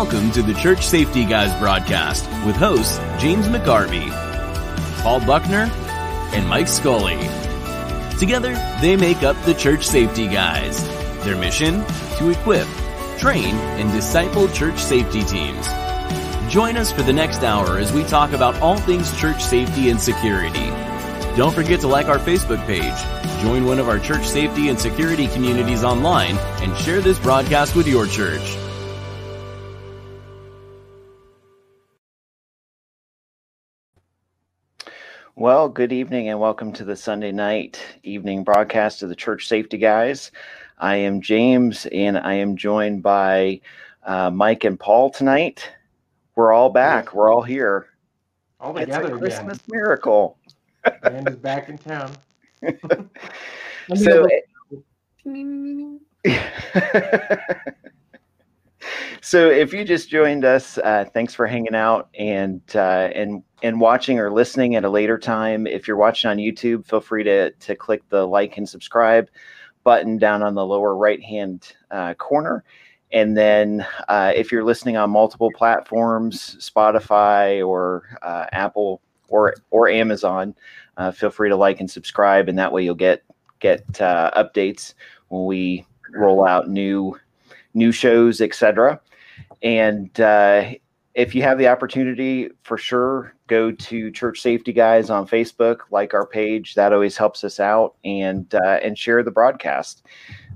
Welcome to the Church Safety Guys broadcast with hosts James McGarvey, Paul Buckner, and Mike Scully. Together, they make up the Church Safety Guys. Their mission? To equip, train, and disciple church safety teams. Join us for the next hour as we talk about all things church safety and security. Don't forget to like our Facebook page, join one of our church safety and security communities online, and share this broadcast with your church. Well, good evening and welcome to the Sunday night evening broadcast of the Church Safety Guys. I am James and I am joined by uh, Mike and Paul tonight. We're all back. We're all here. All together. It's together a Christmas again. miracle. Band is back in town. So, so if you just joined us, uh, thanks for hanging out and uh, and and watching or listening at a later time. If you're watching on YouTube, feel free to to click the like and subscribe button down on the lower right hand uh, corner. And then uh, if you're listening on multiple platforms, Spotify or uh, Apple or or Amazon, uh, feel free to like and subscribe, and that way you'll get get updates when we roll out new new shows, etc. And uh, if you have the opportunity, for sure, go to Church Safety Guys on Facebook, like our page. That always helps us out, and uh, and share the broadcast.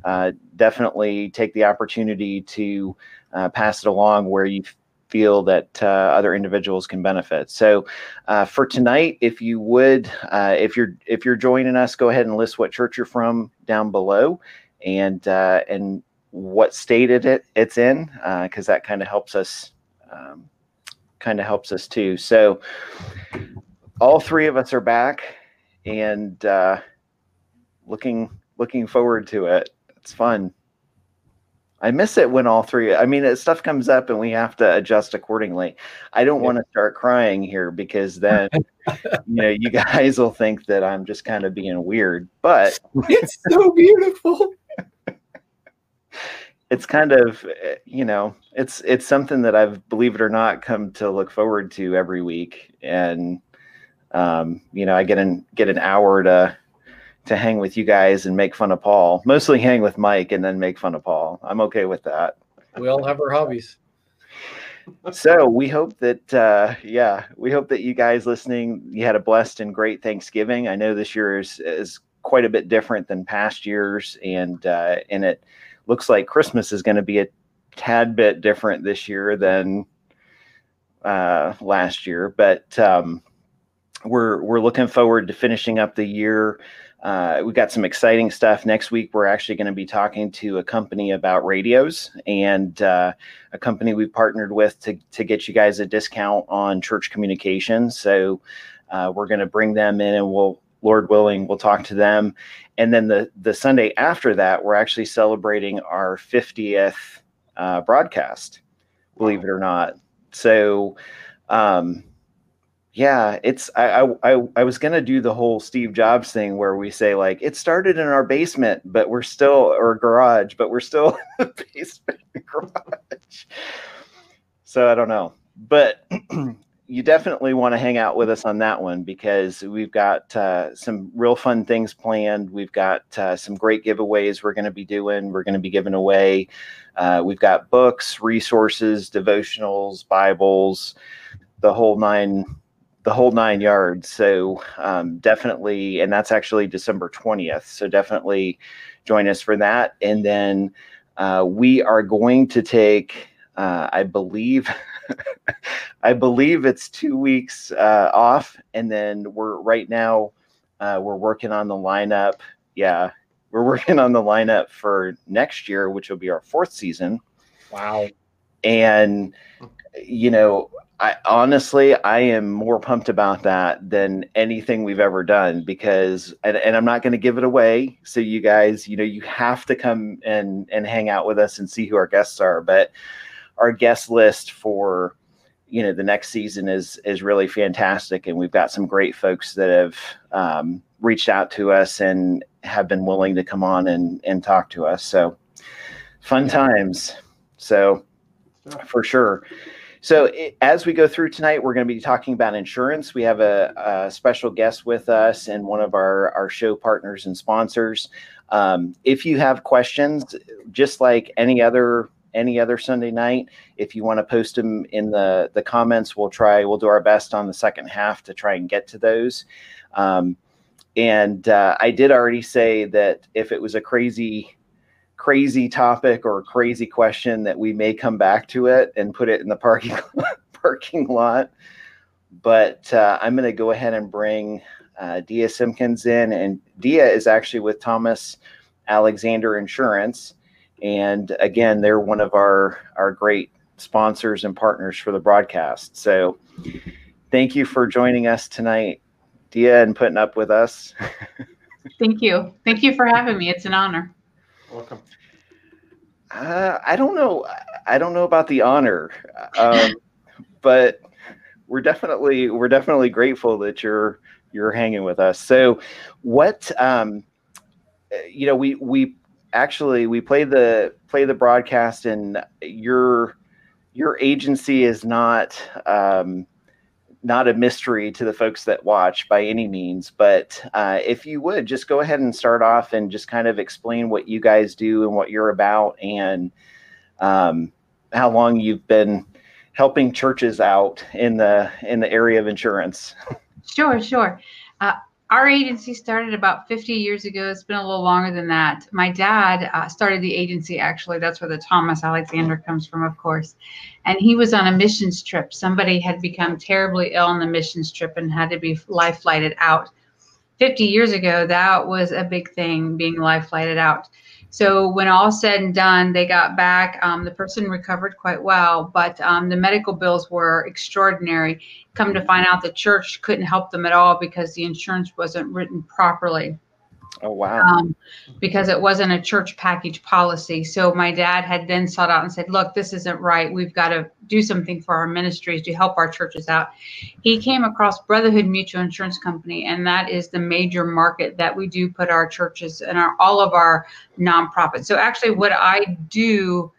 Uh, definitely take the opportunity to uh, pass it along where you feel that uh, other individuals can benefit. So, uh, for tonight, if you would, uh, if you're if you're joining us, go ahead and list what church you're from down below, and uh, and what state it, it it's in, because that kind of helps us. Um, kind of helps us too. So, all three of us are back, and uh, looking looking forward to it. It's fun. I miss it when all three. I mean, stuff comes up and we have to adjust accordingly. I don't want to start crying here because then, you know, you guys will think that I'm just kind of being weird. But It's so beautiful. It's kind of, you know, it's it's something that I've, believe it or not, come to look forward to every week. And um, you know, I get an get an hour to to hang with you guys and make fun of Paul. Mostly hang with Mike and then make fun of Paul. I'm okay with that. We all have our hobbies. so we hope that uh yeah we hope that you guys listening you had a blessed and great thanksgiving i know this year is is quite a bit different than past years and uh and it looks like christmas is going to be a tad bit different this year than uh last year but um we're we're looking forward to finishing up the year uh, we got some exciting stuff next week. We're actually going to be talking to a company about radios and uh, a company we partnered with to, to get you guys a discount on church communications. So uh, we're going to bring them in and we'll, Lord willing, we'll talk to them. And then the, the Sunday after that, we're actually celebrating our 50th uh, broadcast, believe it or not. So, um, yeah, it's I I I, was gonna do the whole Steve Jobs thing where we say like it started in our basement, but we're still or garage, but we're still in the basement garage. So I don't know, but you definitely want to hang out with us on that one because we've got uh, some real fun things planned. We've got uh, some great giveaways we're going to be doing. We're going to be giving away. Uh, we've got books, resources, devotionals, Bibles, the whole nine the whole nine yards. So um, definitely, and that's actually December 20th. So definitely join us for that. And then uh, we are going to take, uh, I believe, I believe it's two weeks uh, off. And then we're right now, uh, we're working on the lineup. Yeah, we're working on the lineup for next year, which will be our fourth season. Wow. And, you know, I honestly, I am more pumped about that than anything we've ever done because, and, and I'm not going to give it away. So you guys, you know, you have to come and and hang out with us and see who our guests are. But our guest list for, you know, the next season is is really fantastic, and we've got some great folks that have um, reached out to us and have been willing to come on and and talk to us. So fun times. So. For sure. So, as we go through tonight, we're going to be talking about insurance. We have a, a special guest with us and one of our, our show partners and sponsors. Um, if you have questions, just like any other any other Sunday night, if you want to post them in the the comments, we'll try. We'll do our best on the second half to try and get to those. Um, and uh, I did already say that if it was a crazy crazy topic or crazy question that we may come back to it and put it in the parking parking lot. But uh, I'm going to go ahead and bring uh, Dia Simpkins in, and Dia is actually with Thomas Alexander Insurance, and again, they're one of our our great sponsors and partners for the broadcast. So, thank you for joining us tonight, Dia, and putting up with us. Thank you. Thank you for having me. It's an honor. Welcome. Uh, I don't know. I don't know about the honor, um, but we're definitely we're definitely grateful that you're you're hanging with us. So, what um, uh, you know, we we actually we play the play the broadcast, and your your agency is not um, not a mystery to the folks that watch by any means. But uh, if you would just go ahead and start off and just kind of explain what you guys do and what you're about, and um, how long you've been helping churches out in the in the area of insurance. Sure, sure. Uh, our agency started about 50 years ago. It's been a little longer than that. My dad uh, started the agency, actually. That's where the Thomas Alexander comes from, of course. And he was on a missions trip. Somebody had become terribly ill on the missions trip and had to be life flighted out. 50 years ago, that was a big thing, being life flighted out. So when all said and done, they got back. Um, the person recovered quite well, but um, the medical bills were extraordinary. Come to find out, the church couldn't help them at all because the insurance wasn't written properly Oh wow! um, because it wasn't a church package policy. So my dad had then sought out and said, "Look, this isn't right. We've got to do something for our ministries to help our churches out." He came across Brotherhood Mutual Insurance Company, and that is the major market that we do put our churches and our all of our nonprofits. So actually, what I do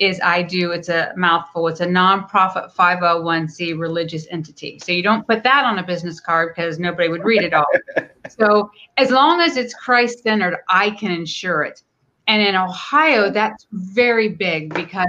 is I do, it's a mouthful, it's a nonprofit 501c religious entity. So you don't put that on a business card because nobody would read it all. so as long as it's Christ centered, I can insure it. And in Ohio, that's very big because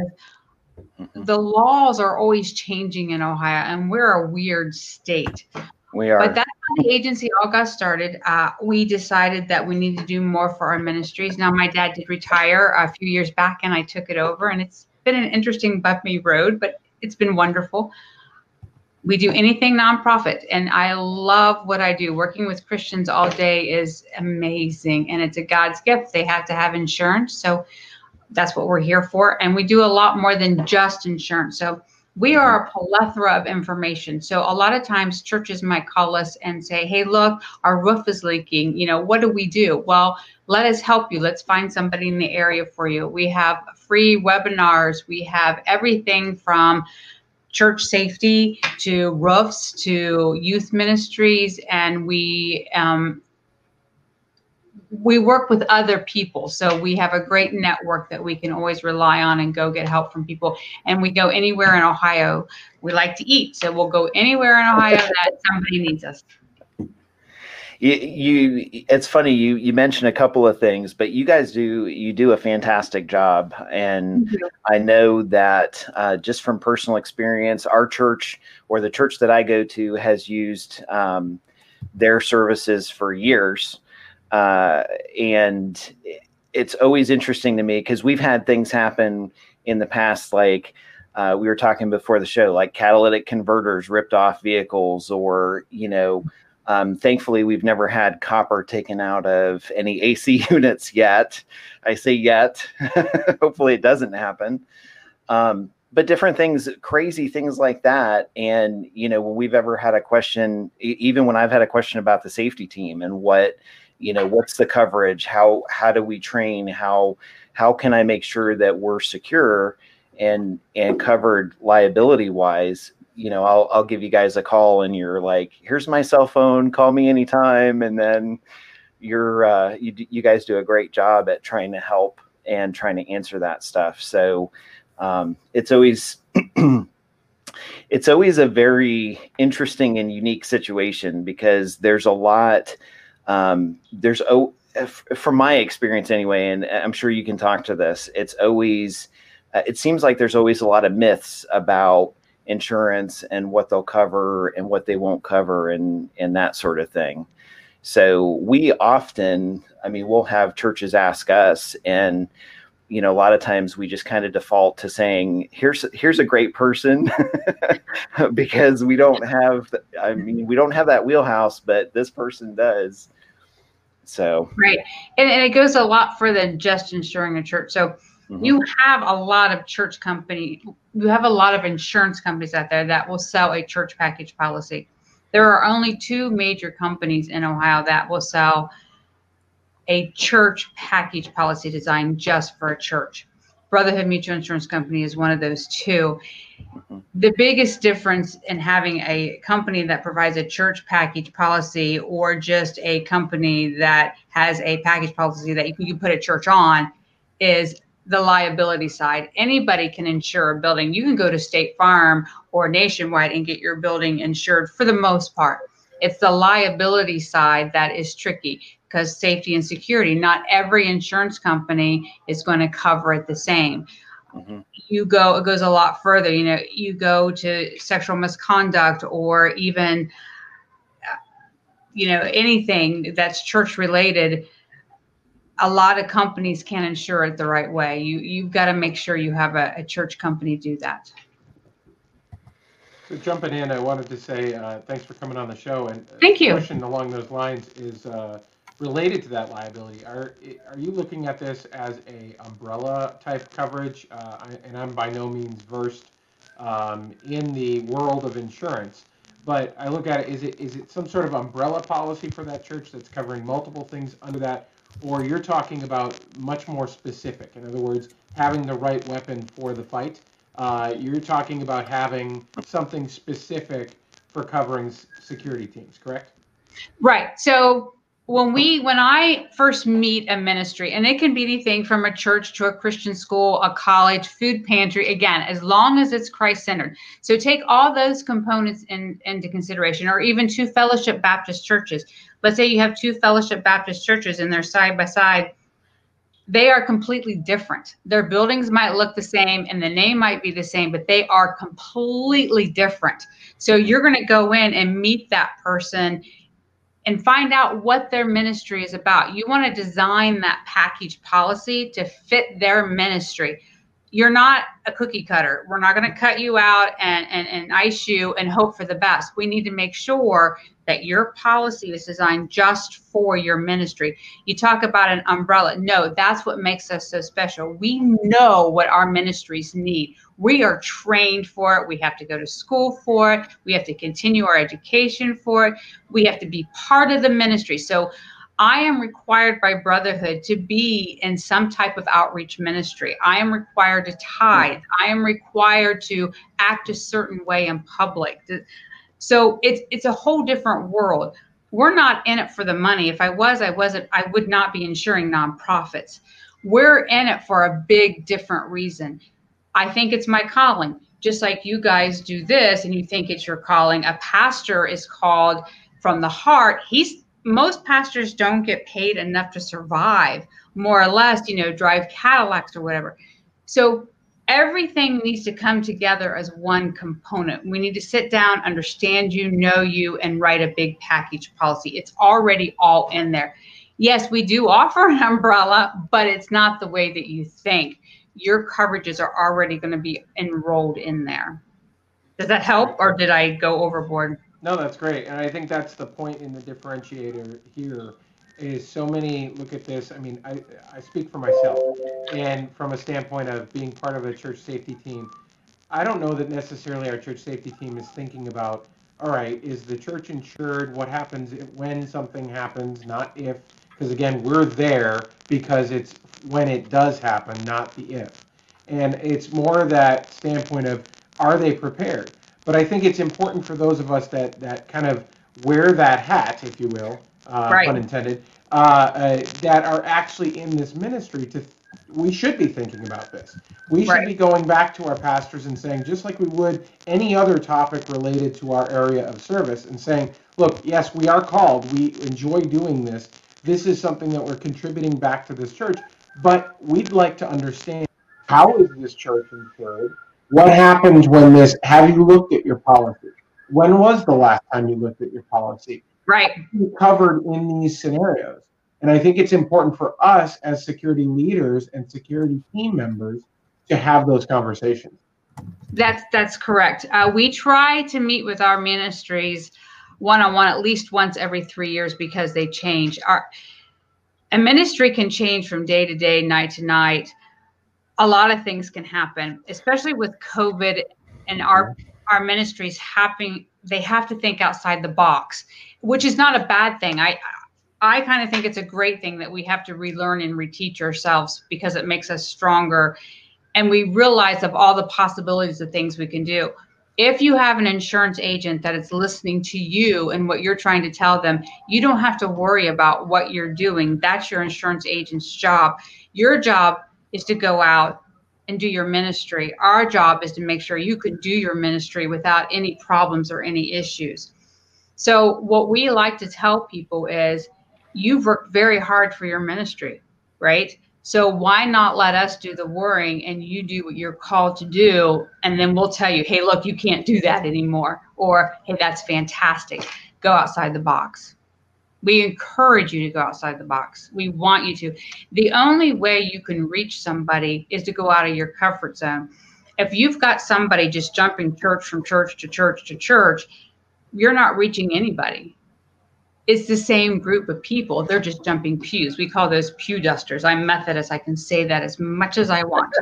the laws are always changing in Ohio, and we're a weird state. We are. But that's how the agency all got started. Uh, we decided that we need to do more for our ministries. Now, my dad did retire a few years back, and I took it over, and it's been an interesting bumpy road, but it's been wonderful. We do anything nonprofit, and I love what I do. Working with Christians all day is amazing, and it's a God's gift. They have to have insurance, so that's what we're here for. And we do a lot more than just insurance. So we are a plethora of information. So a lot of times churches might call us and say, "Hey, look, our roof is leaking. You know, what do we do?" Well, let us help you. Let's find somebody in the area for you. We have free webinars. We have everything from church safety to roofs to youth ministries, and we um, we work with other people. So we have a great network that we can always rely on and go get help from people. And we go anywhere in Ohio. We like to eat, so we'll go anywhere in Ohio that somebody needs us. You, you it's funny you you mentioned a couple of things but you guys do you do a fantastic job. And i know that uh, just from personal experience our church or the church that i go to has used um, their services for years. Uh, and it's always interesting to me because we've had things happen in the past like uh, we were talking before the show like catalytic converters ripped off vehicles or you know um, thankfully, we've never had copper taken out of any AC units yet. I say yet. Hopefully, it doesn't happen. Um, but different things, crazy things like that. And, you know, when we've ever had a question, even when I've had a question about the safety team and what, you know, what's the coverage? How, how do we train? How, how can I make sure that we're secure and, and covered liability wise? You know, I'll I'll give you guys a call and you're like, here's my cell phone, call me anytime. And then you're uh, you you guys do a great job at trying to help and trying to answer that stuff. So um, it's always it's always a very interesting and unique situation because there's a lot um, there's oh from my experience anyway and i'm sure you can talk to this it's always uh, it seems like there's always a lot of myths about insurance and what they'll cover and what they won't cover and and that sort of thing. So we often i mean we'll have churches ask us and you know a lot of times we just kind of default to saying here's here's a great person. Because we don't have i mean we don't have that wheelhouse but this person does. So right. And, and it goes a lot further than just insuring a church. So mm-hmm. you have a lot of church company you have a lot of insurance companies out there that will sell a church package policy there are only two major companies in ohio that will sell a church package policy designed just for a church. Brotherhood Mutual Insurance Company is one of those 2 mm-hmm. The biggest difference in having a company that provides a church package policy or just a company that has a package policy that you can put a church on is the liability side. Anybody can insure a building. You can go to State Farm or Nationwide and get your building insured for the most part. It's the liability side that is tricky because safety and security, not every insurance company is going to cover it the same. Mm-hmm. You go, it goes a lot further. You know, you go to sexual misconduct or even, you know, anything that's church related. A lot of companies can't insure it the right way. You you've got to make sure you have a, a church company do that. So jumping in, I wanted to say uh, thanks for coming on the show. And thank you. Question along those lines is uh, related to that liability, are are you looking at this as a umbrella type coverage? Uh, and I'm by no means versed um, in the world of insurance, but I look at it: is it is it some sort of umbrella policy for that church that's covering multiple things under that, or you're talking about much more specific? In other words, having the right weapon for the fight. Uh, you're talking about having something specific for covering security teams, correct? Right. So when we when i first meet a ministry and it can be anything from a church to a christian school a college food pantry again as long as it's christ centered so take all those components in, into consideration or even two fellowship baptist churches let's say you have two fellowship baptist churches and they're side by side they are completely different their buildings might look the same and the name might be the same but they are completely different so you're going to go in and meet that person and find out what their ministry is about. You want to design that package policy to fit their ministry. You're not a cookie cutter. We're not going to cut you out and, and, and ice you and hope for the best. We need to make sure that your policy is designed just for your ministry. You talk about an umbrella. No, that's what makes us so special. We know what our ministries need. We are trained for it. We have to go to school for it. We have to continue our education for it. We have to be part of the ministry. So I am required by Brotherhood to be in some type of outreach ministry. I am required to tithe. I am required to act a certain way in public. So it's it's a whole different world. We're not in it for the money. If I was, I wasn't. I would not be insuring nonprofits. We're in it for a big different reason. I think it's my calling. Just like you guys do this and you think it's your calling. A pastor is called from the heart. He's most pastors don't get paid enough to survive, more or less, you know, drive Cadillacs or whatever. So everything needs to come together as one component. We need to sit down, understand you, know you, and write a big package policy. It's already all in there. Yes, we do offer an umbrella, but it's not the way that you think your coverages are already going to be enrolled in there. Does that help or did I go overboard? No, that's great. And I think that's the point in the differentiator here is so many look at this. I mean, I, I speak for myself and from a standpoint of being part of a church safety team, I don't know that necessarily our church safety team is thinking about, all right, is the church insured? What happens when something happens, not if, because again, we're there because it's when it does happen, not the if. And it's more that standpoint of are they prepared? But I think it's important for those of us that that kind of wear that hat, if you will, uh, right. pun intended, uh, uh, that are actually in this ministry to we should be thinking about this. We should Right. be going back to our pastors and saying, just like we would any other topic related to our area of service, and saying, look, yes, we are called. We enjoy doing this. This is something that we're contributing back to this church, but we'd like to understand how is this church insured? What happened when this? Have you looked at your policy? When was the last time you looked at your policy? Right. be covered in these scenarios. And I think it's important for us as security leaders and security team members to have those conversations. That's that's correct. Uh, we try to meet with our ministries one on one at least once every three years because they change. Our a ministry can change from day to day, night to night. A lot of things can happen, especially with COVID and our our ministries having they have to think outside the box, which is not a bad thing. I I kind of think it's a great thing that we have to relearn and reteach ourselves because it makes us stronger and we realize of all the possibilities of things we can do. If you have an insurance agent that is listening to you and what you're trying to tell them, you don't have to worry about what you're doing. That's your insurance agent's job. Your job is to go out and do your ministry. Our job is to make sure you can do your ministry without any problems or any issues. So, what we like to tell people is you've worked very hard for your ministry, right? So why not let us do the worrying and you do what you're called to do? And then we'll tell you, hey, look, you can't do that anymore. Or, hey, that's fantastic. Go outside the box. We encourage you to go outside the box. We want you to. The only way you can reach somebody is to go out of your comfort zone. If you've got somebody just jumping church from church to church to church, you're not reaching anybody it's the same group of people. They're just jumping pews. We call those pew dusters. I'm Methodist. I can say that as much as I want.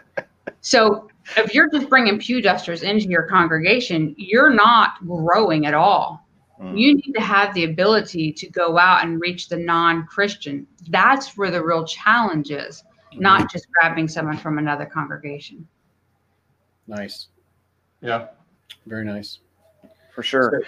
so if you're just bringing pew dusters into your congregation, you're not growing at all. Mm. You need to have the ability to go out and reach the non Christian. That's where the real challenge is, not just grabbing someone from another congregation. Nice. Yeah. Very nice. For sure.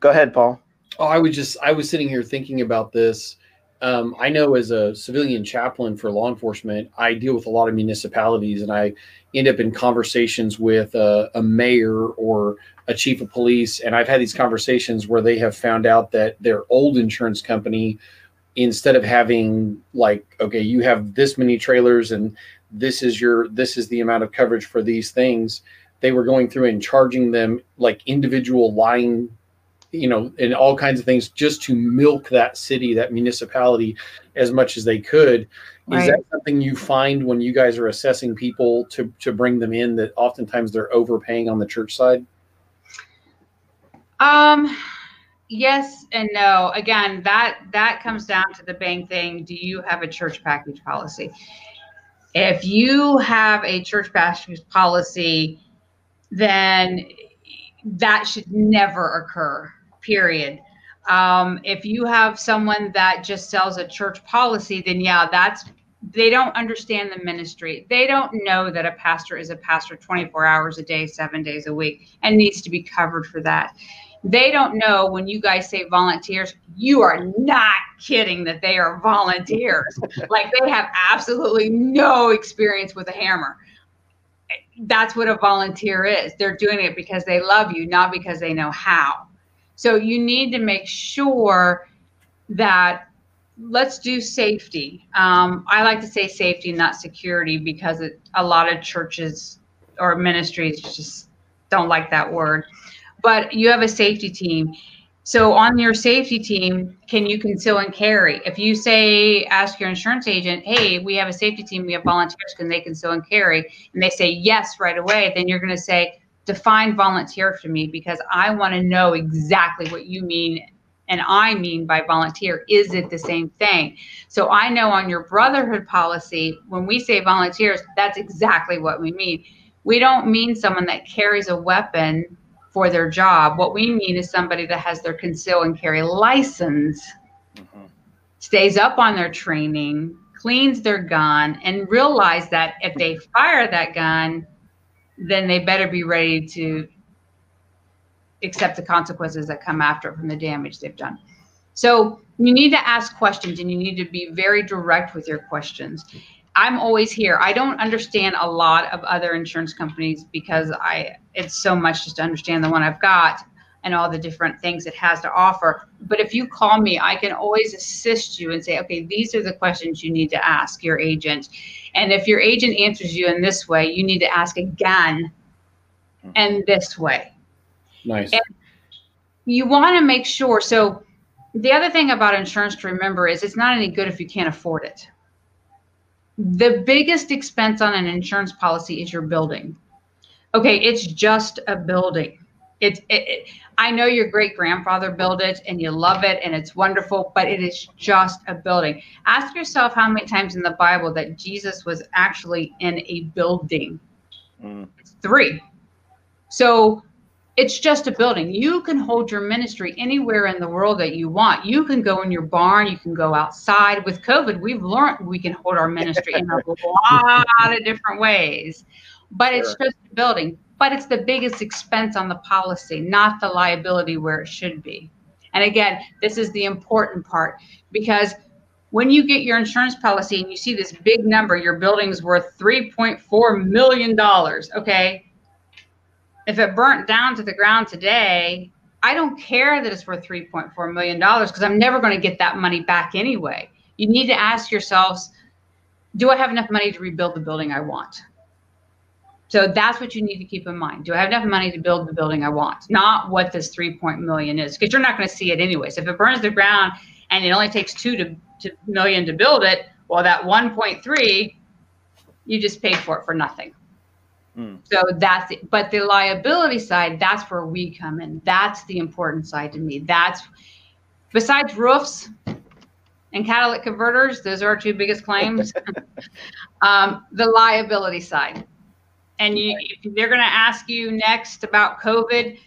Go ahead, Paul. Oh, I was just I was sitting here thinking about this. Um, I know as a civilian chaplain for law enforcement, I deal with a lot of municipalities, and I end up in conversations with a, a mayor or a chief of police, and I've had these conversations where they have found out that their old insurance company, instead of having like, okay, you have this many trailers and this is your this is the amount of coverage for these things, they were going through and charging them like individual line you know, and all kinds of things just to milk that city, that municipality as much as they could. Right. Is that something you find when you guys are assessing people to to bring them in that oftentimes they're overpaying on the church side? Um, yes and no. Again, that that comes down to the bank thing. Do you have a church package policy? If you have a church package policy, then that should never occur. Period. Um, if you have someone that just sells a church policy, then yeah, that's they don't understand the ministry. They don't know that a pastor is a pastor 24 hours a day, seven days a week, and needs to be covered for that. They don't know when you guys say volunteers, you are not kidding that they are volunteers. like they have absolutely no experience with a hammer. That's what a volunteer is. They're doing it because they love you, not because they know how. So you need to make sure that let's do safety. Um, I like to say safety, not security, because it, a lot of churches or ministries just don't like that word. But you have a safety team. So on your safety team, can you conceal and carry? If you say, ask your insurance agent, hey, we have a safety team, we have volunteers, can they conceal and carry? And they say yes right away, then you're going to say, define volunteer for me because I want to know exactly what you mean and I mean by volunteer. Is it the same thing? So I know on your brotherhood policy, when we say volunteers, that's exactly what we mean. We don't mean someone that carries a weapon for their job. What we mean is somebody that has their conceal and carry license, Mhm. stays up on their training, cleans their gun, and realize that if they fire that gun, then they better be ready to accept the consequences that come after from the damage they've done. So you need to ask questions and you need to be very direct with your questions. I'm always here. I don't understand a lot of other insurance companies because I it's so much just to understand the one I've got and all the different things it has to offer. But if you call me, I can always assist you and say, okay, these are the questions you need to ask your agent. And if your agent answers you in this way, you need to ask again mm-hmm. and this way. Nice. And you want to make sure. So the other thing about insurance to remember is it's not any good if you can't afford it the biggest expense on an insurance policy is your building. Okay, it's just a building. It's it, it, I know your great grandfather built it and you love it and it's wonderful, but it is just a building. Ask yourself how many times in the Bible that Jesus was actually in a building. Mm. Three. So it's just a building. You can hold your ministry anywhere in the world that you want. You can go in your barn, you can go outside. With COVID, we've learned we can hold our ministry in a lot of different ways. But sure. it's just a building. But it's the biggest expense on the policy, not the liability where it should be. And again, this is the important part because when you get your insurance policy and you see this big number, your building's worth $3.4 million, okay? if it burnt down to the ground today, I don't care that it's worth $3.4 million because I'm never going to get that money back anyway. You need to ask yourselves, do I have enough money to rebuild the building I want? So that's what you need to keep in mind. Do I have enough money to build the building I want? Not what this 3 million is, because you're not going to see it anyways. If it burns the ground and it only takes two to, to million to build it, well, that 1.3, you just paid for it for nothing. Mm. So that's it. But the liability side, that's where we come in. That's the important side to me. That's besides roofs and catalytic converters, those are our two biggest claims. um, the liability side. And you, they're going to ask you next about COVID,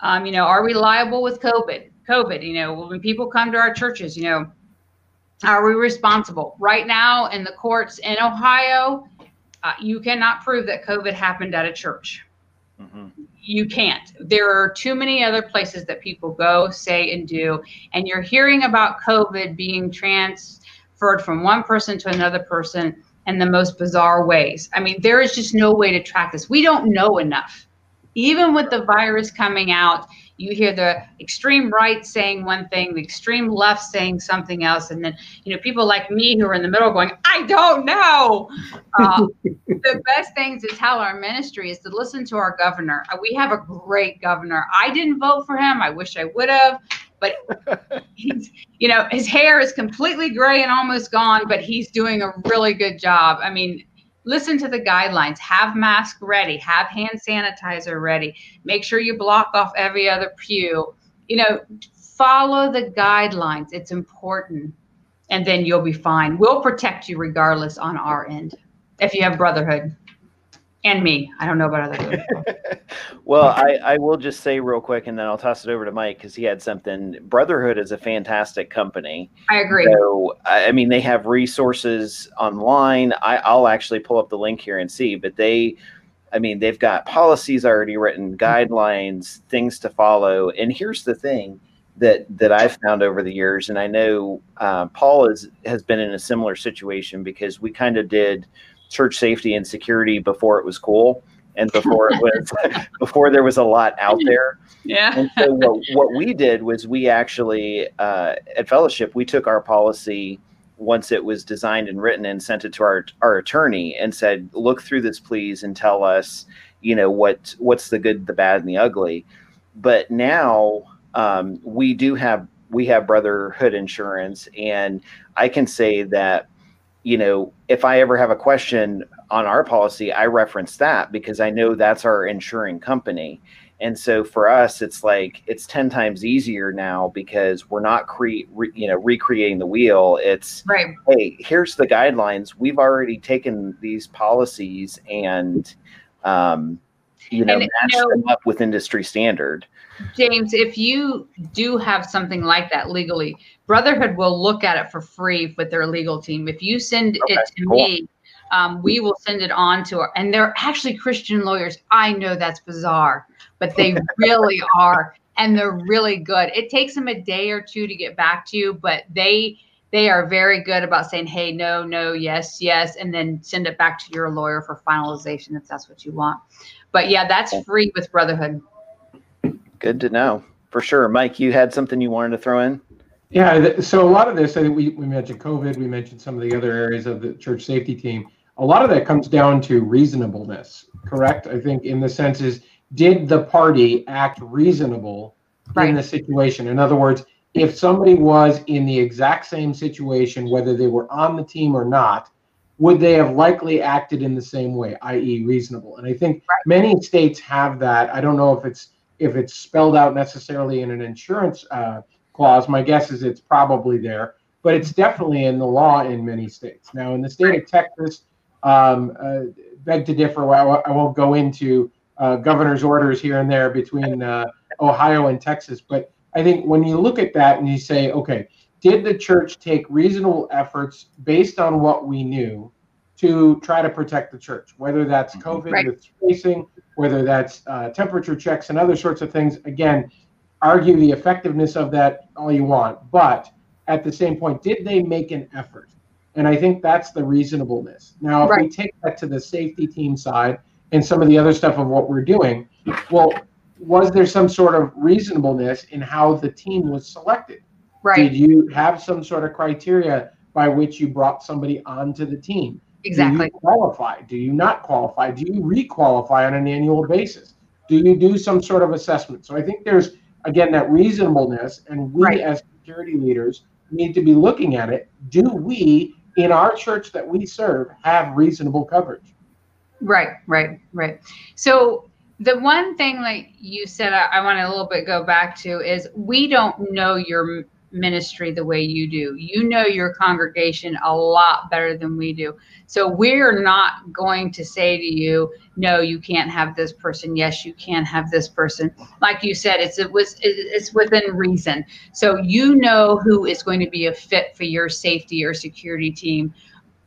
um, you know, are we liable with COVID? COVID, you know, when people come to our churches, you know, are we responsible? Right now in the courts in Ohio, uh, you cannot prove that COVID happened at a church. Mm-hmm. You can't. There are too many other places that people go, say, and do. And you're hearing about COVID being transferred from one person to another person in the most bizarre ways. I mean, there is just no way to track this. We don't know enough. Even with the virus coming out, you hear the extreme right saying one thing, the extreme left saying something else, and then you know people like me who are in the middle going, "I don't know." Uh, the best thing to tell our ministry is to listen to our governor. Uh, we have a great governor. I didn't vote for him. I wish I would have, but he's, you know, his hair is completely gray and almost gone, but he's doing a really good job. I mean, listen to the guidelines. Have mask ready. Have hand sanitizer ready. Make sure you block off every other pew. You know follow the guidelines. It's important. And then you'll be fine. We'll protect you regardless on our end if you have brotherhood and me. I don't know about other well, I, I will just say real quick, and then I'll toss it over to Mike because he had something. Brotherhood is a fantastic company. I agree. So, I mean, they have resources online. I, I'll actually pull up the link here and see, but they, I mean, they've got policies already written, guidelines, things to follow. And here's the thing that that I've found over the years, and I know uh, Paul is has been in a similar situation because we kind of did church safety and security before it was cool and before it was before there was a lot out there. Yeah. And so what, what we did was we actually uh, at fellowship we took our policy once it was designed and written and sent it to our our attorney and said, look through this please and tell us, you know, what what's the good, the bad, and the ugly. But now um, we do have we have brotherhood insurance, and I can say that you know, if I ever have a question on our policy, I reference that because I know that's our insuring company. And so for us, it's like it's ten times easier now because we're not cre- re- you know recreating the wheel. It's right. Hey, here's the guidelines. We've already taken these policies and um, you know and, matched you know, them up with industry standard. James, if you do have something like that legally, Brotherhood will look at it for free with their legal team. If you send okay, it to cool. me, um, we will send it on to our, and they're actually Christian lawyers. I know that's bizarre, but they really are. And they're really good. It takes them a day or two to get back to you, but they, they are very good about saying, hey, no, no, yes, yes, and then send it back to your lawyer for finalization if that's what you want. But yeah, that's free with Brotherhood. Good to know for sure. Mike, you had something you wanted to throw in? Yeah, so a lot of this, I think we, we mentioned COVID, we mentioned some of the other areas of the church safety team. A lot of that comes down to reasonableness, correct? I think in the sense is, did the party act reasonable right. in the situation? In other words, if somebody was in the exact same situation, whether they were on the team or not, would they have likely acted in the same way, i.e., reasonable? And I think right. many states have that. I don't know if it's if it's spelled out necessarily in an insurance uh, clause. My guess is it's probably there, but it's definitely in the law in many states. Now, in the state of Texas, um, uh, beg to differ. I won't go into uh, governor's orders here and there between uh, Ohio and Texas, but I think when you look at that and you say, okay, did the church take reasonable efforts based on what we knew to try to protect the church, whether that's mm-hmm. COVID right. with spacing, whether that's uh, temperature checks and other sorts of things. Again, argue the effectiveness of that all you want, but at the same point, did they make an effort? And I think that's the reasonableness. Now, if right. we take that to the safety team side and some of the other stuff of what we're doing, well, was there some sort of reasonableness in how the team was selected? Right. Did you have some sort of criteria by which you brought somebody onto the team? Exactly. Do you qualify? Do you not qualify? Do you requalify on an annual basis? Do you do some sort of assessment? So I think there's again that reasonableness, and we right. as security leaders need to be looking at it. Do we in our church that we serve have reasonable coverage? Right, right, right. So the one thing like you said I, I want to a little bit go back to is we don't know your ministry the way you do. You know your congregation a lot better than we do. So we're not going to say to you, no, you can't have this person. Yes, you can have this person. Like you said, it's it was it's within reason. So you know who is going to be a fit for your safety or security team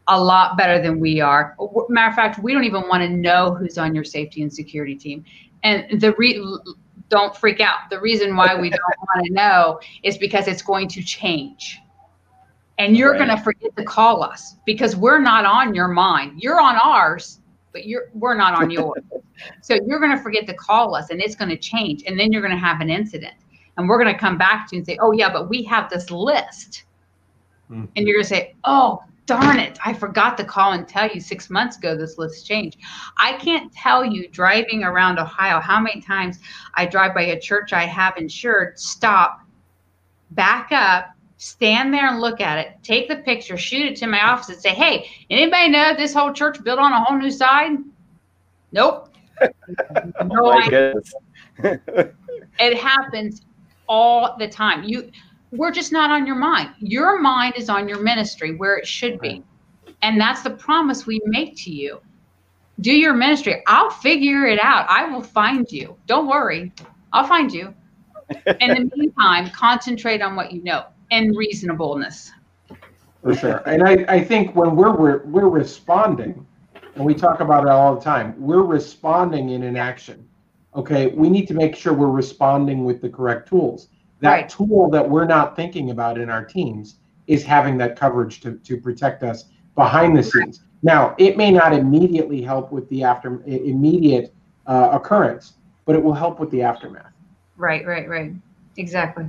a lot better than we are. Matter of fact, we don't even want to know who's on your safety and security team. And the re- don't freak out. The reason why we don't want to know is because it's going to change. And you're right. going to forget to call us because we're not on your mind. You're on ours, but you're we're not on yours. so you're going to forget to call us and it's going to change and then you're going to have an incident. And we're going to come back to you and say, "Oh yeah, but we have this list." Mm-hmm. And you're going to say, "Oh, darn it, I forgot to call and tell you six months ago this list changed. I can't tell you driving around Ohio how many times I drive by a church I have insured, stop, back up, stand there and look at it, take the picture, shoot it to my office, and say, hey, anybody know this whole church built on a whole new side? Nope. Oh no, oh it happens all the time. You we're just not on your mind. Your mind is on your ministry where it should be. And that's the promise we make to you. Do your ministry. I'll figure it out. I will find you. Don't worry. I'll find you. In the meantime, concentrate on what you know and reasonableness. For sure. And I, I think when we're, we're we're responding, and we talk about it all the time, we're responding in an action. Okay. We need to make sure we're responding with the correct tools that right. tool that we're not thinking about in our teams is having that coverage to, to protect us behind the scenes. Now, it may not immediately help with the after immediate uh, occurrence, but it will help with the aftermath. Right, right, right. Exactly.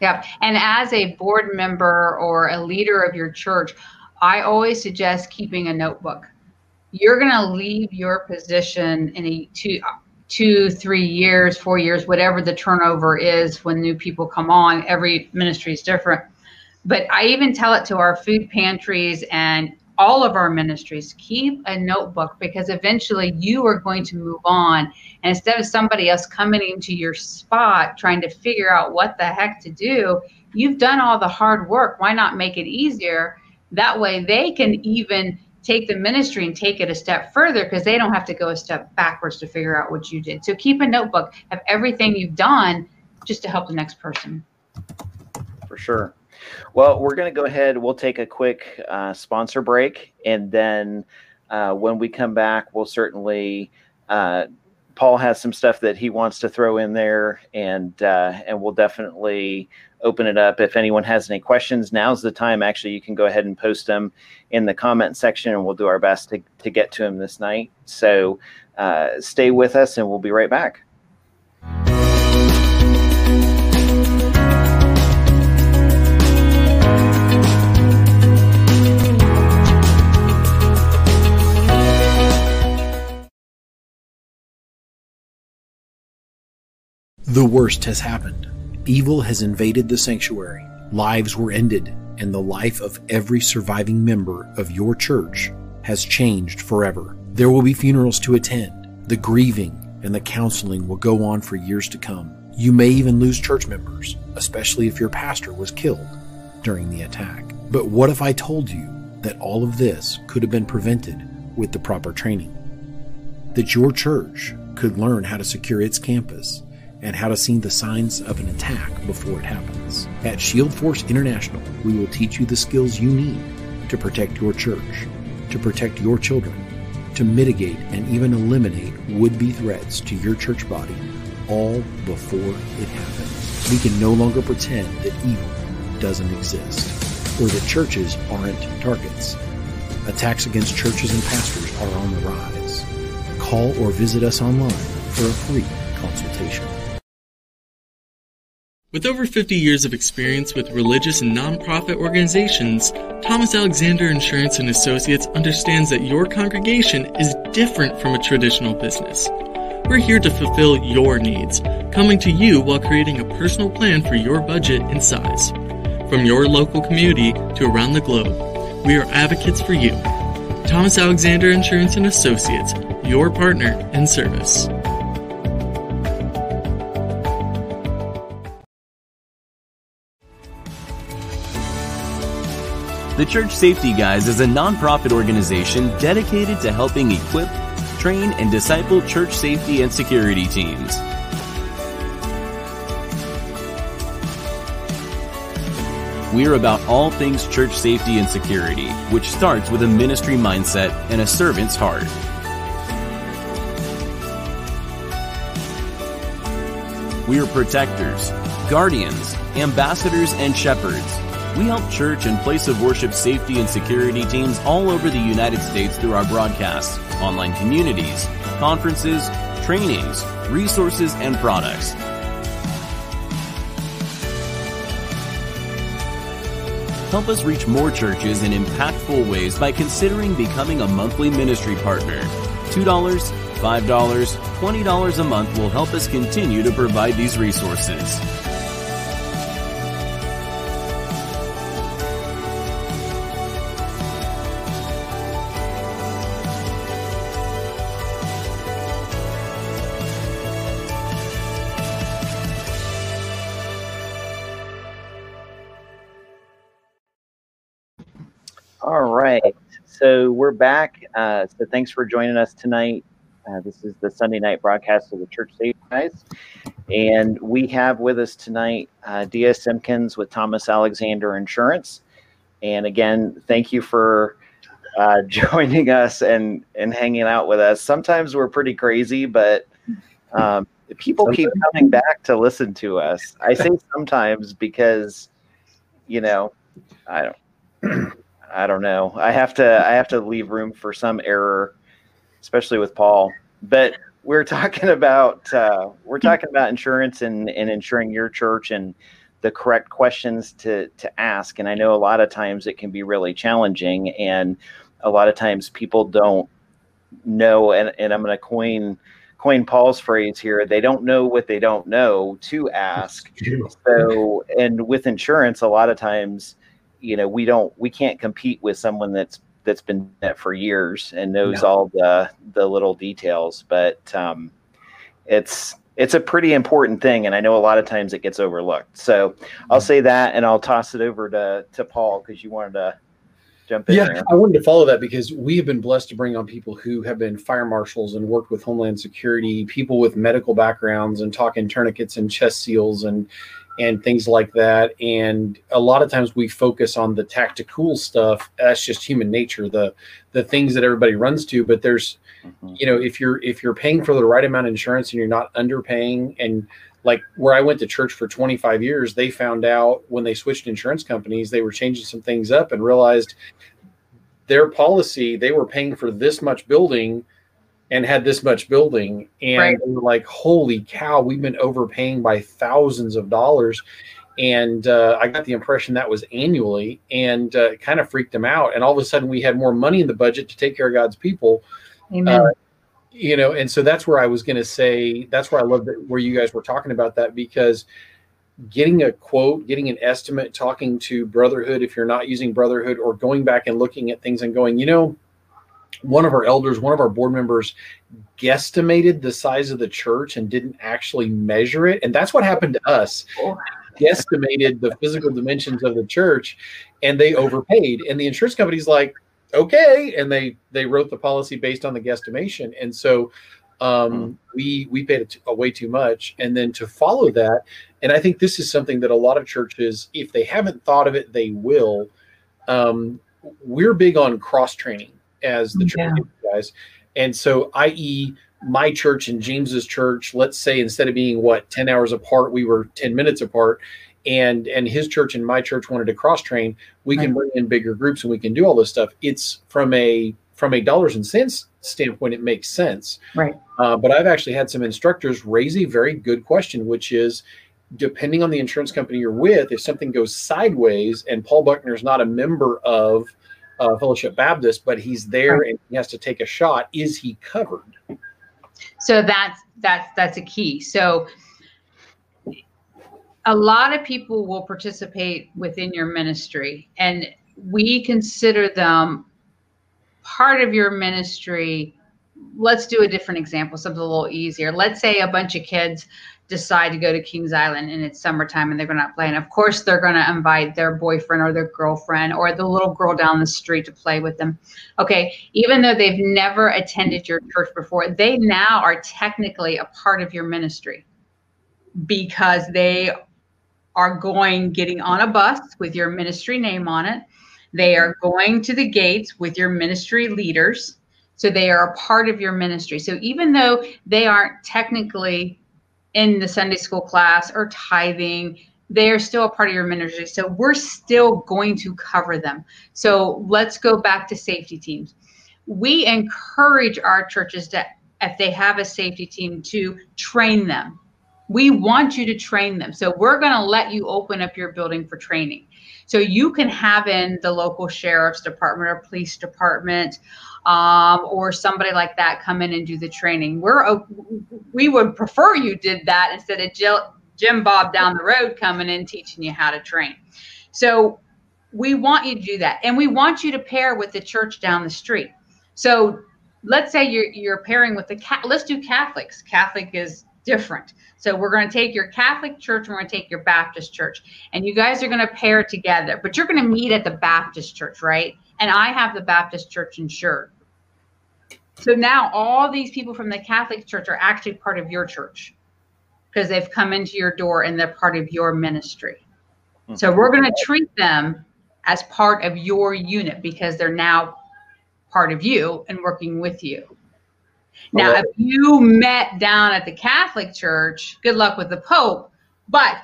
Yeah. And as a board member or a leader of your church, I always suggest keeping a notebook. You're going to leave your position in a two two, three years, four years, whatever the turnover is when new people come on. Every ministry is different. But I even tell it to our food pantries and all of our ministries keep a notebook because eventually you are going to move on. And instead of somebody else coming into your spot trying to figure out what the heck to do, you've done all the hard work. Why not make it easier? That way they can even take the ministry and take it a step further because they don't have to go a step backwards to figure out what you did. So keep a notebook of everything you've done just to help the next person. For sure. Well, we're going to go ahead. We'll take a quick uh, sponsor break. And then uh, when we come back, we'll certainly uh, Paul has some stuff that he wants to throw in there, and uh, and we'll definitely open it up. If anyone has any questions, now's the time. Actually, you can go ahead and post them in the comment section, and we'll do our best to, to get to them this night. So uh, stay with us, and we'll be right back. The worst has happened. Evil has invaded the sanctuary. Lives were ended, and the life of every surviving member of your church has changed forever. There will be funerals to attend. The grieving and the counseling will go on for years to come. You may even lose church members, especially if your pastor was killed during the attack. But what if I told you that all of this could have been prevented with the proper training? That your church could learn how to secure its campus and how to see the signs of an attack before it happens. At Shield Force International, we will teach you the skills you need to protect your church, to protect your children, to mitigate and even eliminate would be threats to your church body all before it happens. We can no longer pretend that evil doesn't exist or that churches aren't targets. Attacks against churches and pastors are on the rise. Call or visit us online for a free consultation. With over 50 years of experience with religious and nonprofit organizations, Thomas Alexander Insurance and Associates understands that your congregation is different from a traditional business. We're here to fulfill your needs, coming to you while creating a personal plan for your budget and size. From your local community to around the globe, we are advocates for you. Thomas Alexander Insurance and Associates, your partner in service. The Church Safety Guys is a nonprofit organization dedicated to helping equip, train, and disciple church safety and security teams. We are about all things church safety and security, which starts with a ministry mindset and a servant's heart. We are protectors, guardians, ambassadors, and shepherds. We help church and place of worship safety and security teams all over the United States through our broadcasts, online communities, conferences, trainings, resources, and products. Help us reach more churches in impactful ways by considering becoming a monthly ministry partner. $2, $5, $20 a month will help us continue to provide these resources. So we're back. Uh, so thanks for joining us tonight. Uh, this is the Sunday night broadcast of the Church Safety Guys. And we have with us tonight uh, Dia Simpkins with Thomas Alexander Insurance. And again, thank you for uh, joining us and, and hanging out with us. Sometimes we're pretty crazy, but um, people keep coming back to listen to us. I say sometimes because, you know, I don't. I don't know. I have to I have to leave room for some error, especially with Paul. But we're talking about uh, we're talking about insurance and, and insuring your church and the correct questions to to ask. And I know a lot of times it can be really challenging, and a lot of times people don't know. And, and I'm going to coin coin Paul's phrase here. They don't know what they don't know to ask. So, and with insurance, a lot of times you know we don't we can't compete with someone that's that's been that for years and knows no. all the the little details but um it's it's a pretty important thing and i know a lot of times it gets overlooked so i'll say that and i'll toss it over to to paul because you wanted to jump in yeah, there. I wanted to follow that because we have been blessed to bring on people who have been fire marshals and worked with Homeland Security, people with medical backgrounds and talking tourniquets and chest seals and and things like that. And a lot of times we focus on the tactical stuff. That's just human nature, the the things that everybody runs to. But there's, Mhm. you know, if you're if you're paying for the right amount of insurance and you're not underpaying and like where I went to church for 25 years, they found out when they switched insurance companies, they were changing some things up and realized their policy, they were paying for this much building and had this much building. And Right. they were like, holy cow, we've been overpaying by thousands of dollars. And uh, I got the impression that was annually and uh, kind of freaked them out. And all of a sudden, we had more money in the budget to take care of God's people Amen. Uh, you know and so that's where i was going to say that's where i love that where you guys were talking about that because getting a quote getting an estimate talking to brotherhood if you're not using brotherhood or going back and looking at things and going you know one of our elders one of our board members guesstimated the size of the church and didn't actually measure it and that's what happened to us Oh. guesstimated the physical dimensions of the church and they overpaid and the insurance company's like okay and they they wrote the policy based on the guesstimation. And so um, we we paid it a way too much. And then to follow that and i think this is something that a lot of churches if they haven't thought of it they will. Um, we're big on cross training as the Yeah. church guys. And so i.e my church and james's church let's say instead of being what 10 hours apart we were 10 minutes apart and and his church and my church wanted to cross train we can bring in bigger groups and we can do all this stuff. It's from a from a dollars and cents standpoint it makes sense. Right. uh, but i've actually had some instructors raise a very good question which is depending on the insurance company you're with if something goes sideways and paul buckner is not a member of uh, fellowship baptist but he's there and he has to take a shot is he covered? So that's that's that's a key. So a lot of people will participate within your ministry and we consider them part of your ministry. Let's do a different example, something a little easier. Let's say a bunch of kids decide to go to Kings Island and it's summertime and they're going to play. And of course, they're going to invite their boyfriend or their girlfriend or the little girl down the street to play with them. Okay, even though they've never attended your church before, they now are technically a part of your ministry because they are going getting on a bus with your ministry name on it. They are going to the gates with your ministry leaders. So they are a part of your ministry. So even though they aren't technically in the Sunday school class or tithing, they are still a part of your ministry. So we're still going to cover them. So let's go back to safety teams. We encourage our churches to, if they have a safety team, to train them. We want you to train them. So we're going to let you open up your building for training. So you can have in the local sheriff's department or police department um, or somebody like that come in and do the training. We're we would prefer you did that instead of Jill, Jim Bob down the road coming in teaching you how to train. So we want you to do that, and we want you to pair with the church down the street. So let's say you're you're pairing with the cat. Let's do Catholics. Catholic is different. So we're going to take your Catholic church and we're going to take your Baptist church, and you guys are going to pair together. But you're going to meet at the Baptist church, right? And I have the Baptist church insured. So now all these people from the Catholic church are actually part of your church because they've come into your door and they're part of your ministry. Hmm. So we're going to treat them as part of your unit because they're now part of you and working with you. Now, if you met down at the Catholic Church, good luck with the Pope, but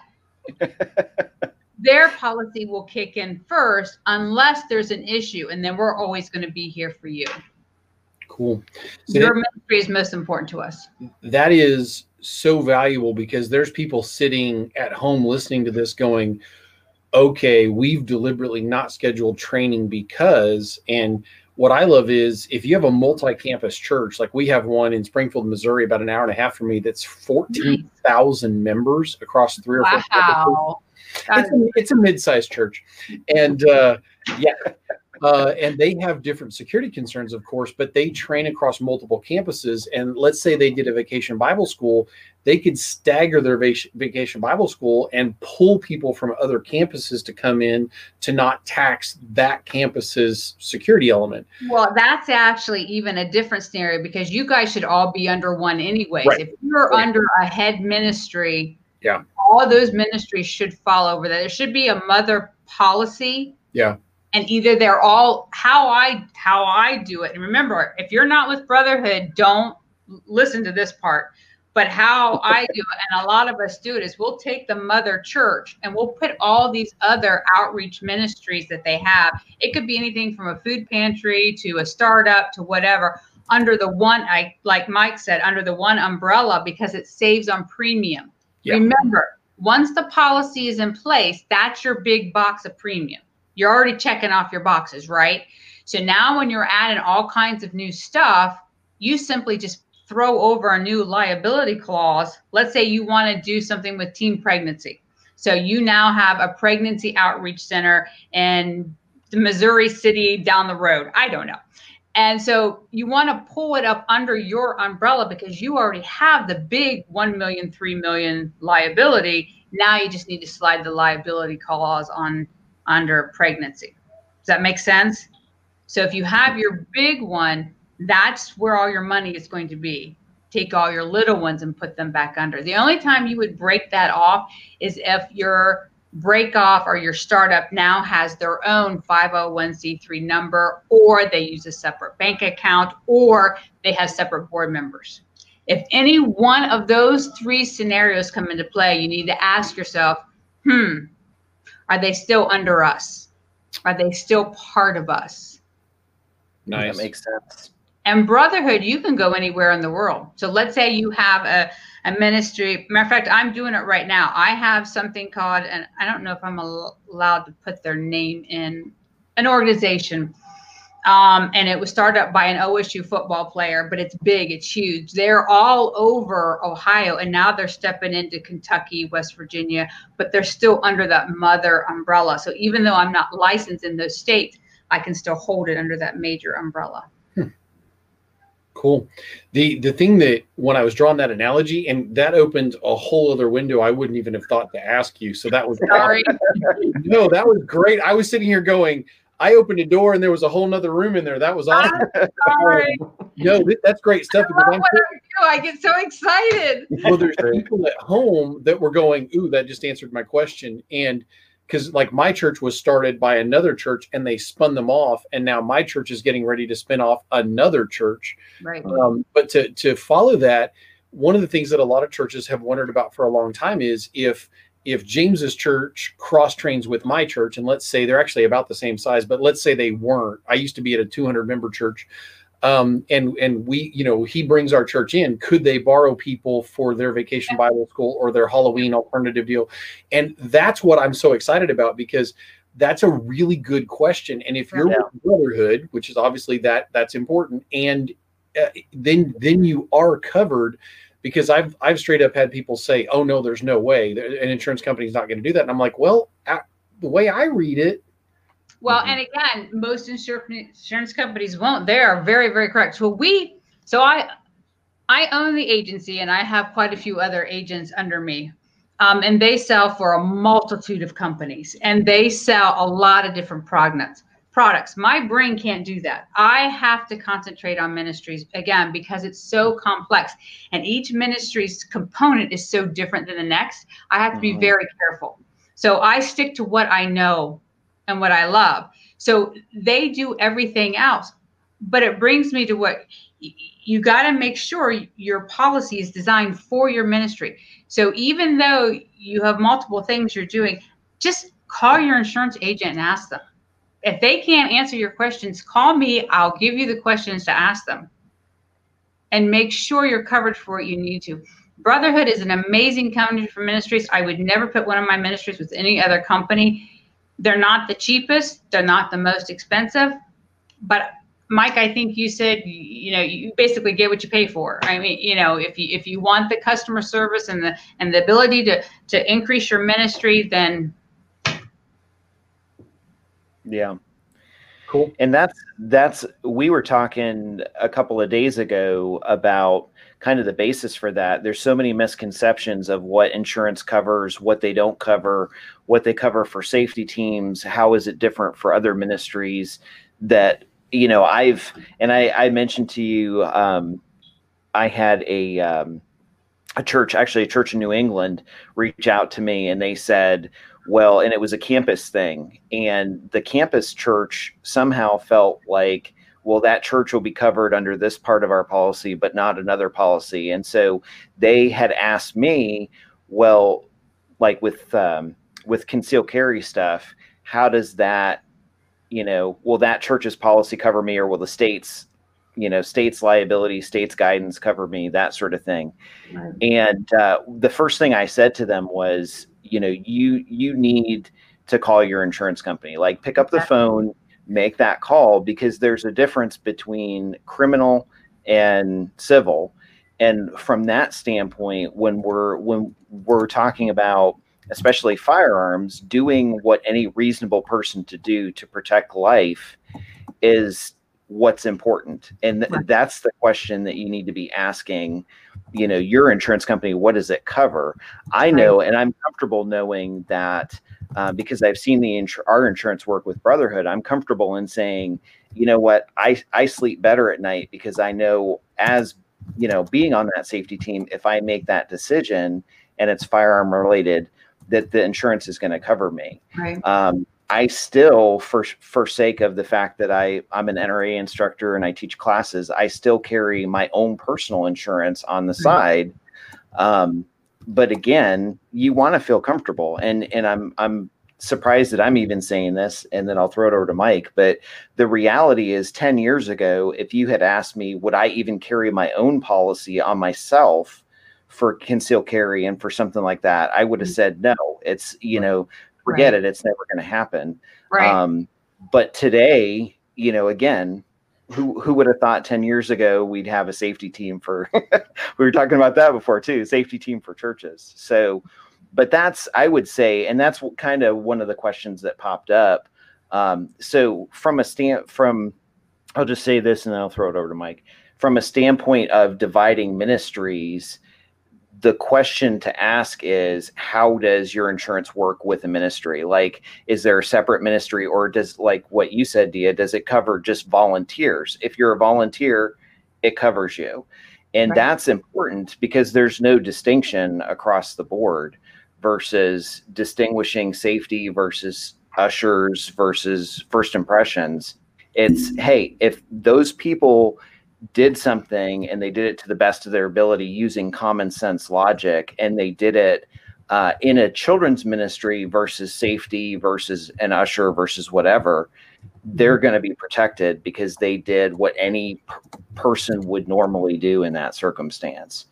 their policy will kick in first unless there's an issue, and then we're always going to be here for you. cool So Your ministry is most important to us. that is so valuable because there's people sitting at home listening to this going okay we've deliberately not scheduled training because and what i love is if you have a multi-campus church like we have one in springfield missouri about an hour and a half from me that's 14000 members across three or four campuses Wow. It's a, it's a mid-sized church and uh, yeah uh, and they have different security concerns, of course, but they train across multiple campuses. And let's say they did a vacation Bible school, they could stagger their vacation Bible school and pull people from other campuses to come in to not tax that campus's security element. Well, that's actually even a different scenario because you guys should all be under one anyways. Right. If you're Right. under a head ministry, Yeah. all those ministries should fall over that. There should be a mother policy Yeah. And either they're all how i how i do it. And remember if you're not with brotherhood don't listen to this part. But how i do it and a lot of us do it is we'll take the mother church and we'll put all these other outreach ministries that they have. It could be anything from a food pantry to a startup to whatever under the one i like mike said under the one umbrella because it saves on premium. Yeah. remember once the policy is in place that's your big box of premium you're already checking off your boxes, right? So now when you're adding all kinds of new stuff, you simply just throw over a new liability clause. Let's say you want to do something with teen pregnancy. So you now have a pregnancy outreach center in the Missouri city down the road. I don't know. And so you want to pull it up under your umbrella because you already have the big 1 million, 3 million liability. Now you just need to slide the liability clause on under pregnancy. Does that make sense? So if you have your big one, that's where all your money is going to be. Take all your little ones and put them back under. The only time you would break that off is if your break off or your startup now has their own 501c3 number or they use a separate bank account or they have separate board members. If any one of those three scenarios come into play, you need to ask yourself, hmm, are they still under us? Are they still part of us? Nice. That makes sense. And brotherhood, you can go anywhere in the world. So let's say you have a, a ministry. Matter of fact, I'm doing it right now. I have something called, and I don't know if I'm al- allowed to put their name in an organization. Um, and it was started up by an OSU football player, but it's big, it's huge. They're all over Ohio, and now they're stepping into Kentucky, West Virginia, but they're still under that mother umbrella. So even though I'm not licensed in those states, I can still hold it under that major umbrella. Cool. The the thing that when I was drawing that analogy, and that opened a whole other window I wouldn't even have thought to ask you. So that was Sorry. no, that was great. I was sitting here going, I opened a door and there was a whole nother room in there. That was awesome. Sorry. No, that's great stuff. I Because love I'm what I do. I get so excited. well, there's people at home that were going, ooh, that just answered my question. And because like my church was started by another church and they spun them off, and now my church is getting ready to spin off another church. Right. Um, but to to follow that, one of the things that a lot of churches have wondered about for a long time is if if James's church cross trains with my church, and let's say they're actually about the same size, but let's say they weren't. I used to be at a 200 member church, um, and and we, you know, he brings our church in. Could they borrow people for their vacation Bible school or their Halloween alternative deal? And that's what I'm so excited about because that's a really good question. And if you're Yeah. with Brotherhood, which is obviously that that's important, and uh, then then you are covered because I've I've straight up had people say, "Oh no, there's no way an insurance company's not going to do that," and I'm like, "Well, a the way I read it, Well, Mhm. and again, most insur- insurance companies won't. They are very, very correct. So we, so I, I own the agency, and I have quite a few other agents under me, um, and they sell for a multitude of companies, and they sell a lot of different products. Products. My brain can't do that. I have to concentrate on ministries again because it's so complex, and each ministry's component is so different than the next. I have to be Mhm. very careful. So I stick to what I know and what I love. So they do everything else. But it brings me to what you got to make sure your policy is designed for your ministry. So even though you have multiple things you're doing, just call your insurance agent and ask them. If they can't answer your questions, call me. I'll give you the questions to ask them. And make sure you're covered for what you need to. Brotherhood is an amazing company for ministries. I would never put one of my ministries with any other company they're not the cheapest they're not the most expensive but mike i think you said you know you basically get what you pay for i mean you know if you if you want the customer service and the and the ability to to increase your ministry then Yeah. Cool. And that's that's we were talking a couple of days ago about kind of the basis for that. There's so many misconceptions of what insurance covers, what they don't cover, what they cover for safety teams, how is it different for other ministries that you know I've and I, I mentioned to you um, I had a um, a church actually a church in New England reach out to me and they said well, and it was a campus thing. And the campus church somehow felt like, well, that church will be covered under this part of our policy, but not another policy. And so they had asked me, well, like with um, with conceal carry stuff, how does that, you know, will that church's policy cover me, or will the state's, you know, state's liability, state's guidance cover me, that sort of thing. Right. And uh, the first thing I said to them was, you know you you need to call your insurance company. Like pick up the phone make that call because there's a difference between criminal and civil. And from that standpoint when we're when we're talking about especially firearms doing what any reasonable person to do to protect life is what's important. And th- that's the question that you need to be asking you know your insurance company what does it cover? I know and i'm comfortable knowing that uh, because i've seen the insur- our insurance work with brotherhood i'm comfortable in saying you know what? I i sleep better at night because i know as you know being on that safety team if i make that decision and it's firearm related that the insurance is going to cover me. Right. Um, I still, for for sake of the fact that I I'm an NRA instructor and I teach classes, I still carry my own personal insurance on the mm-hmm. side. Um, but again, you want to feel comfortable, and and I'm I'm surprised that I'm even saying this, and then I'll throw it over to Mike. But the reality is, ten years ago, if you had asked me, would I even carry my own policy on myself? for conceal carry and for something like that, I would have mm-hmm. said no. It's you know forget right. it. It's never going to happen. Right. Um, but today, you know, again, who who would have thought 10 years ago we'd have a safety team for we were talking about that before too safety team for churches so but that's i would say and that's what, kind of one of the questions that popped up um, so from a stand from i'll just say this and then i'll throw it over to mike from a standpoint of dividing ministries the question to ask is how does your insurance work with a ministry? Like is there a separate ministry or does like what you said dia does it cover just volunteers? If you're a volunteer it covers you. And right. that's important because there's no distinction across the board versus distinguishing safety versus ushers versus first impressions. It's hey if those people did something and they did it to the best of their ability using common sense logic and they did it uh, in a children's ministry versus safety versus an usher versus whatever they're mm-hmm. going to be protected because they did what any p- person would normally do in that circumstance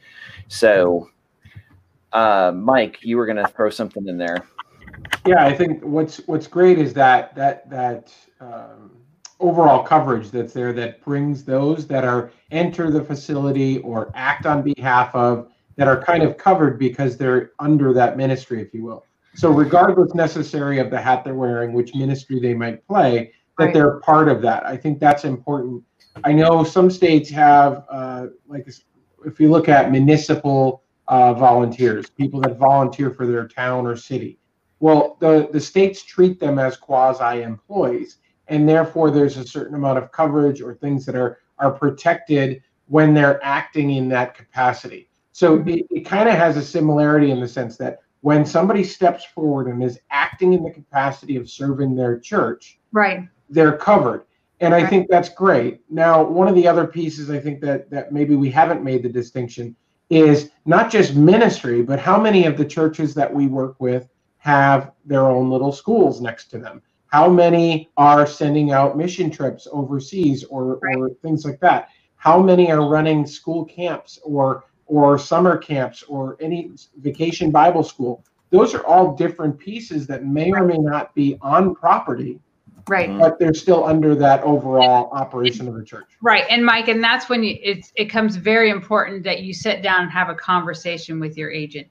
so uh, mike you were going to throw something in there yeah i think what's what's great is that that that um, overall coverage that's there that brings those that are enter the facility or act on behalf of that are kind of covered because they're under that ministry, if you will. So regardless necessary of the hat they're wearing, which ministry they might play, that right. they're part of that. I think that's important. I know some states have, uh, like, if you look at municipal uh, volunteers, people that volunteer for their town or city. Well, the, the states treat them as quasi employees and therefore there's a certain amount of coverage or things that are are protected when they're acting in that capacity. So mm-hmm. it, it kind of has a similarity in the sense that when somebody steps forward and is acting in the capacity of serving their church, right, they're covered. And I think that's great. Now, one of the other pieces I think that that maybe we haven't made the distinction is not just ministry, but how many of the churches that we work with have their own little schools next to them how many are sending out mission trips overseas or, right. or things like that? How many are running school camps or or summer camps or any vacation Bible school? Those are all different pieces that may or may not be on property, right but they're still under that overall operation of the church right and mike and that's when you, it's it comes very important that you sit down and have a conversation with your agent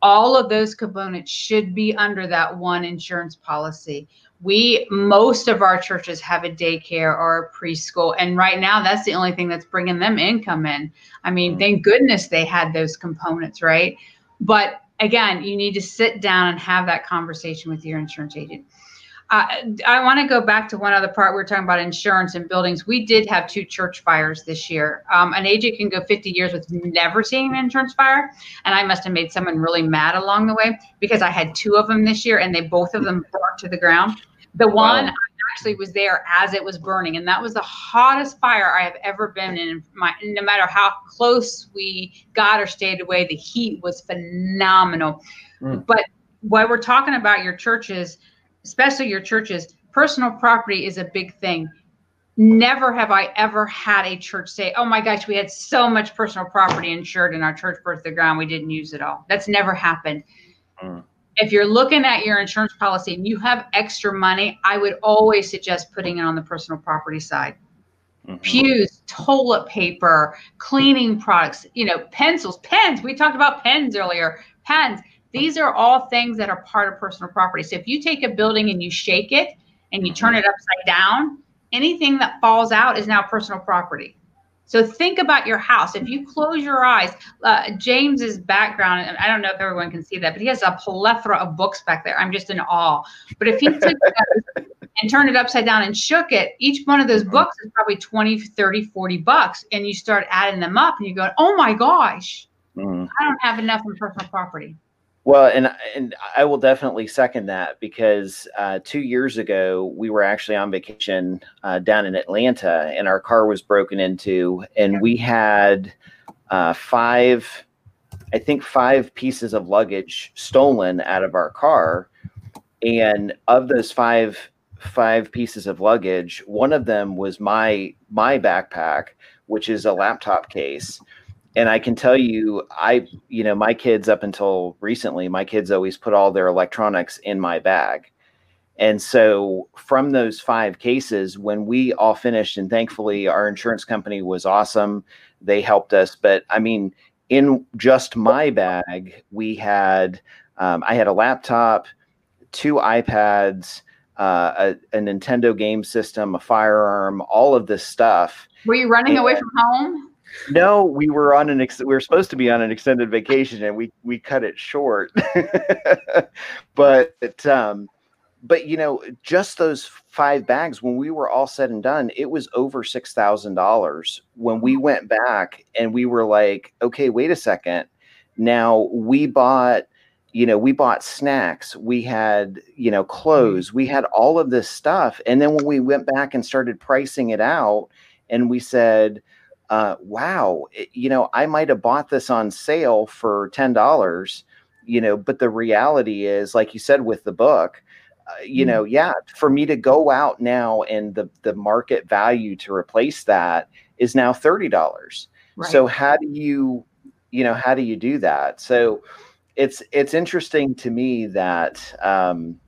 all of those components should be under that one insurance policy we most of our churches have a daycare or a preschool and right now that's the only thing that's bringing them income in i mean thank goodness they had those components right but again you need to sit down and have that conversation with your insurance agent uh, I want to go back to one other part. We are talking about insurance and buildings. We did have two church fires this year. Um, an agent can go 50 years with never seeing an insurance fire, and I must have made someone really mad along the way because I had two of them this year, and they both of them burnt to the ground. The one wow. actually was there as it was burning, and that was the hottest fire I have ever been in. My no matter how close we got or stayed away, the heat was phenomenal. Mm. But while we're talking about your churches, especially your churches, personal property is a big thing. Never have I ever had a church say, "Oh my gosh, we had so much personal property insured in our church birth the ground, we didn't use it all." That's never happened. Mm if you're looking at your insurance policy and you have extra money, I would always suggest putting it on the personal property side. Mm-hmm. Pews, toilet paper, cleaning products, you know, pencils, pens. We talked about pens earlier. Pens. These are all things that are part of personal property. So if you take a building and you shake it and you turn mm-hmm. it upside down, anything that falls out is now personal property. So think about your house. If you close your eyes, uh, James's background, and I don't know if everyone can see that, but he has a plethora of books back there. I'm just in awe. But if he took and turned it upside down and shook it, each one of those books is probably 20, 30, 40 bucks. And you start adding them up and you go, oh my gosh, mm. I don't have enough in personal property. Well, and and I will definitely second that because uh, two years ago we were actually on vacation uh, down in Atlanta, and our car was broken into, and we had uh, five, I think five pieces of luggage stolen out of our car, and of those five five pieces of luggage, one of them was my my backpack, which is a laptop case and I can tell you, I, you know, my kids up until recently, my kids always put all their electronics in my bag. And so from those five cases, when we all finished, and thankfully our insurance company was awesome, they helped us. But I mean, in just my bag, we had, um, I had a laptop, two iPads, uh, a, a, Nintendo game system, a firearm, all of this stuff. Were you running and, away from home? No, we were on an ex- we were supposed to be on an extended vacation and we we cut it short. but um but you know, just those five bags when we were all said and done, it was over $6,000 when we went back and we were like, okay, wait a second. Now we bought you know, we bought snacks, we had, you know, clothes, we had all of this stuff. And then when we went back and started pricing it out and we said, uh, wow, it, you know, I might have bought this on sale for $10, you know, but the reality is, like you said with the book, uh, you mm-hmm. know, yeah, for me to go out now and the, the market value to replace that is now $30. Right. So how do you, you know, how do you do that? So it's, it's interesting to me that, um,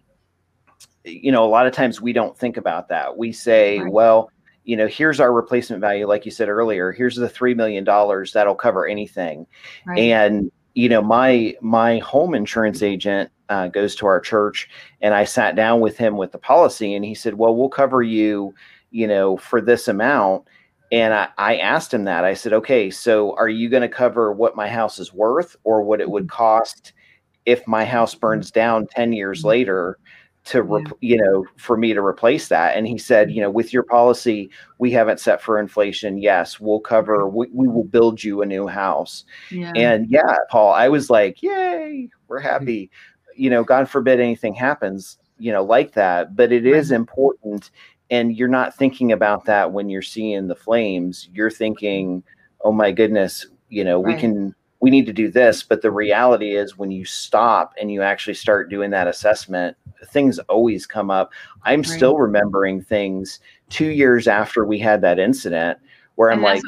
you know, a lot of times we don't think about that. We say, right. well, you know, here's our replacement value, like you said earlier. Here's the three million dollars that'll cover anything. Right. And you know, my my home insurance agent uh, goes to our church, and I sat down with him with the policy, and he said, "Well, we'll cover you, you know, for this amount." And I, I asked him that. I said, "Okay, so are you going to cover what my house is worth, or what it would mm-hmm. cost if my house burns down ten years mm-hmm. later?" To re- you know for me to replace that. And he said you know with your policy we haven't set for inflation. Yes we'll cover we, we will build you a new house. Yeah. and yeah paul i was like yay we're mm-hmm. happy. You know god forbid anything happens you know like that but it is important and you're not thinking about that when you're seeing the flames. You're thinking oh my goodness you know right. we can we need to do this. But the reality is, when you stop and you actually start doing that assessment, things always come up. I'm right. still remembering things two years after we had that incident where and I'm like,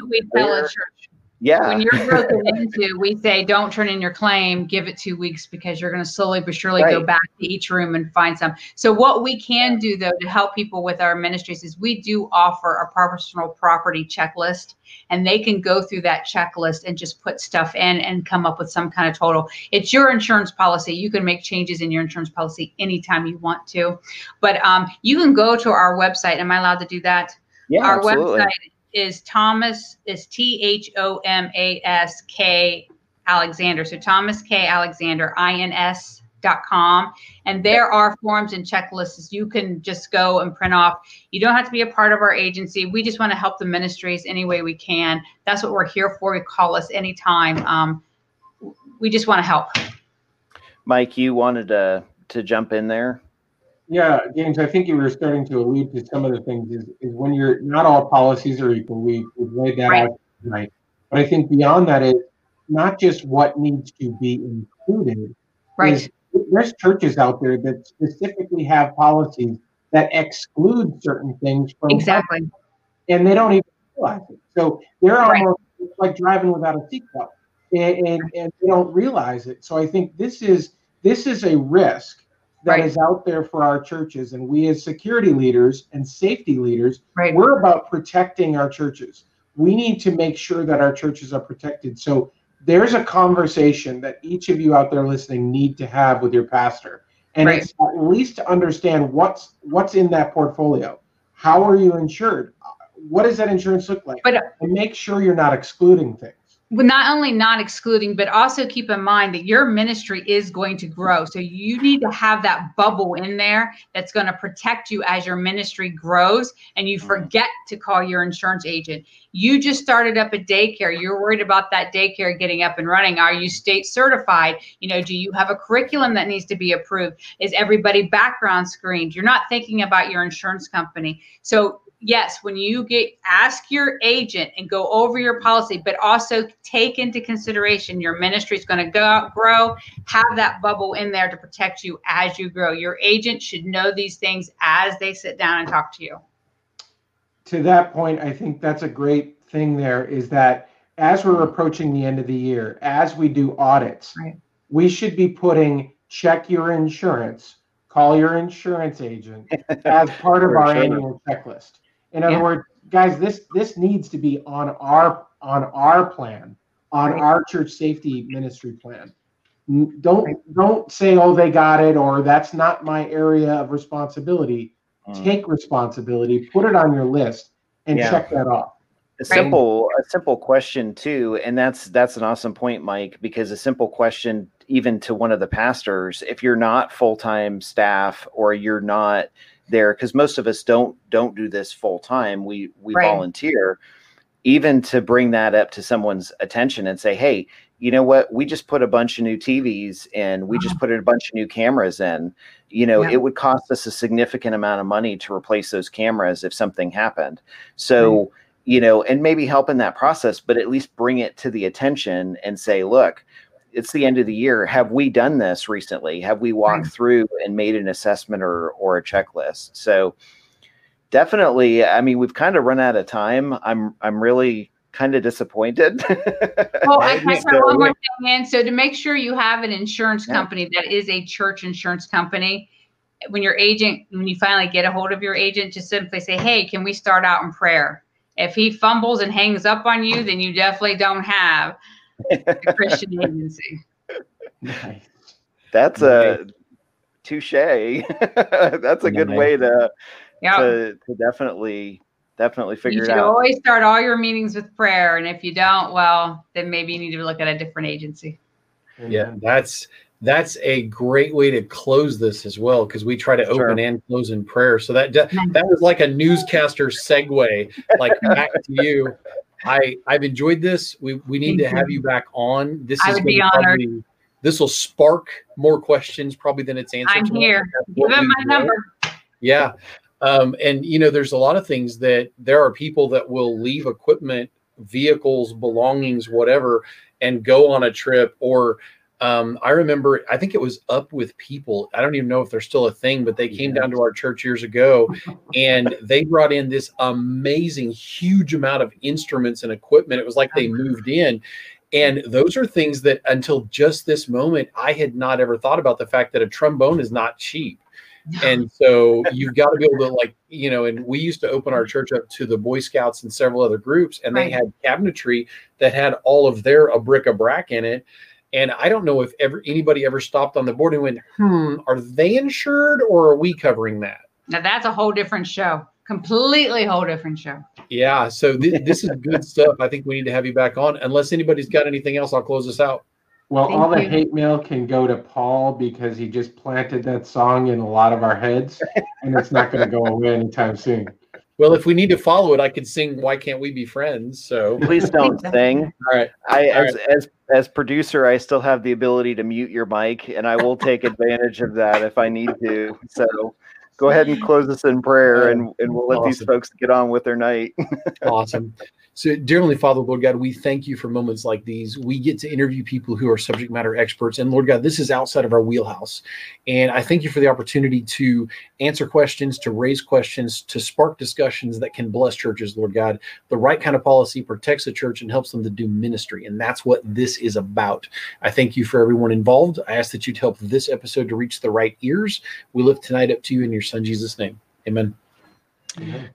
Yeah. When you're broken into, we say don't turn in your claim, give it two weeks because you're going to slowly but surely go back to each room and find some. So what we can do though to help people with our ministries is we do offer a personal property checklist, and they can go through that checklist and just put stuff in and come up with some kind of total. It's your insurance policy. You can make changes in your insurance policy anytime you want to, but um, you can go to our website. Am I allowed to do that? Yeah, our absolutely. website is Thomas is T H O M A S K Alexander. So Thomas K Alexander INS dot com. And there are forms and checklists you can just go and print off. You don't have to be a part of our agency. We just want to help the ministries any way we can. That's what we're here for. You call us anytime. Um, we just want to help. Mike, you wanted to to jump in there. Yeah, James, I think you were starting to allude to some of the things is, is when you're not all policies are equal. We, we've laid that Right. out tonight. But I think beyond that is not just what needs to be included. right is there's churches out there that specifically have policies that exclude certain things from exactly and they don't even realize it. So they're almost it's like driving without a seatbelt, and, and and they don't realize it. So I think this is this is a risk that is Right. out there for our churches, and we as security leaders and safety leaders, right we're about protecting our churches. We need to make sure that our churches are protected. So there's a conversation that each of you out there listening need to have with your pastor. And Right. it's at least to understand what's what's in that portfolio. How are you insured? What does that insurance look like? But- uh, and make sure you're not excluding things. Well, not only not excluding, but also keep in mind that your ministry is going to grow. So you need to have that bubble in there that's going to protect you as your ministry grows and you Mhm. forget to call your insurance agent. You just started up a daycare. You're worried about that daycare getting up and running. Are you state certified? You know, do you have a curriculum that needs to be approved? Is everybody background screened? You're not thinking about your insurance company. So yes, when you get ask your agent and go over your policy, but also take into consideration your ministry is going to go out, grow. Have that bubble in there to protect you as you grow. Your agent should know these things as they sit down and talk to you. To that point, I think that's a great thing there is that as we're approaching the end of the year, as we do audits, Right. we should be putting check your insurance, call your insurance agent as part of our sure. annual checklist. In other Yeah. words, guys, this this needs to be on our on our plan, on Right. our church safety ministry plan. Don't don't say, oh, they got it, or that's not my area of responsibility. Mm. Take responsibility, put it on your list, and Yeah. check that off. A simple a simple question too, and that's that's an awesome point, Mike, because a simple question even to one of the pastors, if you're not full-time staff or you're not there, because most of us don't don't do this full time, we we Right. volunteer, even to bring that up to someone's attention and say, hey, you know what, we just put a bunch of new TVs and we just uh-huh. put a bunch of new cameras in. You know, Yeah. it would cost us a significant amount of money to replace those cameras if something happened. So you know, and maybe help in that process, but at least bring it to the attention and say, look, it's the end of the year. Have we done this recently? Have we walked through and made an assessment or or a checklist? So definitely, I mean, we've kind of run out of time. I'm I'm really kind of disappointed. Well, I I So- one more thing in. So to make sure you have an insurance Yeah. company that is a church insurance company, when your agent, when you finally get a hold of your agent, just simply say, "Hey, can we start out in prayer?" If he fumbles and hangs up on you, then you definitely don't have a Christian agency. Nice. That's a touche. That's a good Nice. way to, Yeah. to to definitely definitely You figure it should out. always start all your meetings with prayer, and if you don't, well, then maybe you need to look at a different agency. Yeah, that's that's a great way to close this as well because we try to Sure. open and close in prayer. So that that was like a newscaster segue, like back to you. I I've enjoyed this. We we need Thank to have you. back on. This I is would be honored. probably- This will spark more questions probably than it's answered. I'm here. Give him my do. number. Yeah. Um, and you know, there's a lot of things that there are people that will leave equipment, vehicles, belongings, whatever, and go on a trip or Um, I remember, I think it was Up with People. I don't even know if they're still a thing, but they came down to our church years ago and they brought in this amazing, huge amount of instruments and equipment. It was like they moved in. And those are things that until just this moment, I had not ever thought about the fact that a trombone is not cheap. And so you've got to be able to like, you know, and we used to open our church up to the Boy Scouts and several other groups, and Right. they had cabinetry that had all of their a bric-a-brac in it. And I don't know if ever anybody ever stopped on the board and went, hmm, are they insured or are we covering that? Now that's a whole different show. Completely whole different show. Yeah. So th- this is good stuff. I think we need to have you back on. Unless anybody's got anything else, I'll close this out. Well, Thank all the hate mail can go to Paul because he just planted that song in a lot of our heads, and it's not going to go away anytime soon. Well, if we need to follow it, I could sing "Why Can't We Be Friends?" So, Please don't sing. all right. I All as as as producer, I still have the ability to mute your mic, and I will take advantage of that if I need to. So, go ahead and close us in prayer, and oh, and we'll let these folks get on with their night. awesome. So, dear Heavenly Father, Lord God, we thank you for moments like these. We get to interview people who are subject matter experts. And Lord God, this is outside of our wheelhouse. And I thank you for the opportunity to answer questions, to raise questions, to spark discussions that can bless churches, Lord God. The right kind of policy protects the church and helps them to do ministry. And that's what this is about. I thank you for everyone involved. I ask that you'd help this episode to reach the right ears. We lift tonight up to you in your son, Jesus' name. Amen.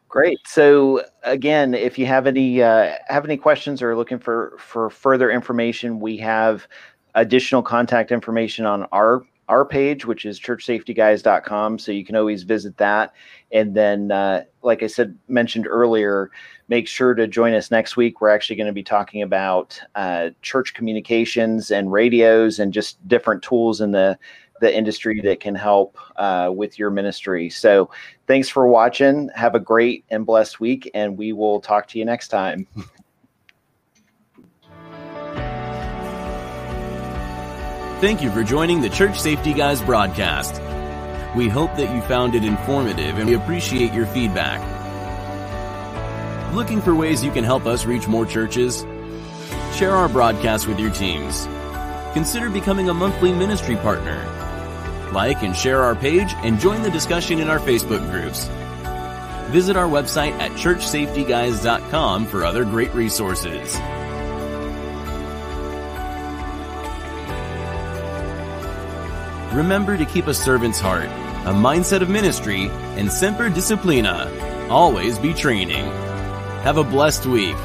Great. So again, if you have any uh, have any questions or looking for for further information, we have additional contact information on our our page, which is churchsafetyguys.com. So you can always visit that. And then, uh, like I said, mentioned earlier, make sure to join us next week. We're actually going to be talking about uh, church communications and radios and just different tools in the the industry that can help uh, with your ministry. So thanks for watching. Have a great and blessed week, and we will talk to you next time. Thank you for joining the Church Safety Guys broadcast. We hope that you found it informative and we appreciate your feedback. Looking for ways you can help us reach more churches? Share our broadcast with your teams. Consider becoming a monthly ministry partner. Like and share our page and join the discussion in our Facebook groups. Visit our website at churchsafetyguys.com for other great resources. Remember to keep a servant's heart, a mindset of ministry, and semper disciplina. Always be training. Have a blessed week.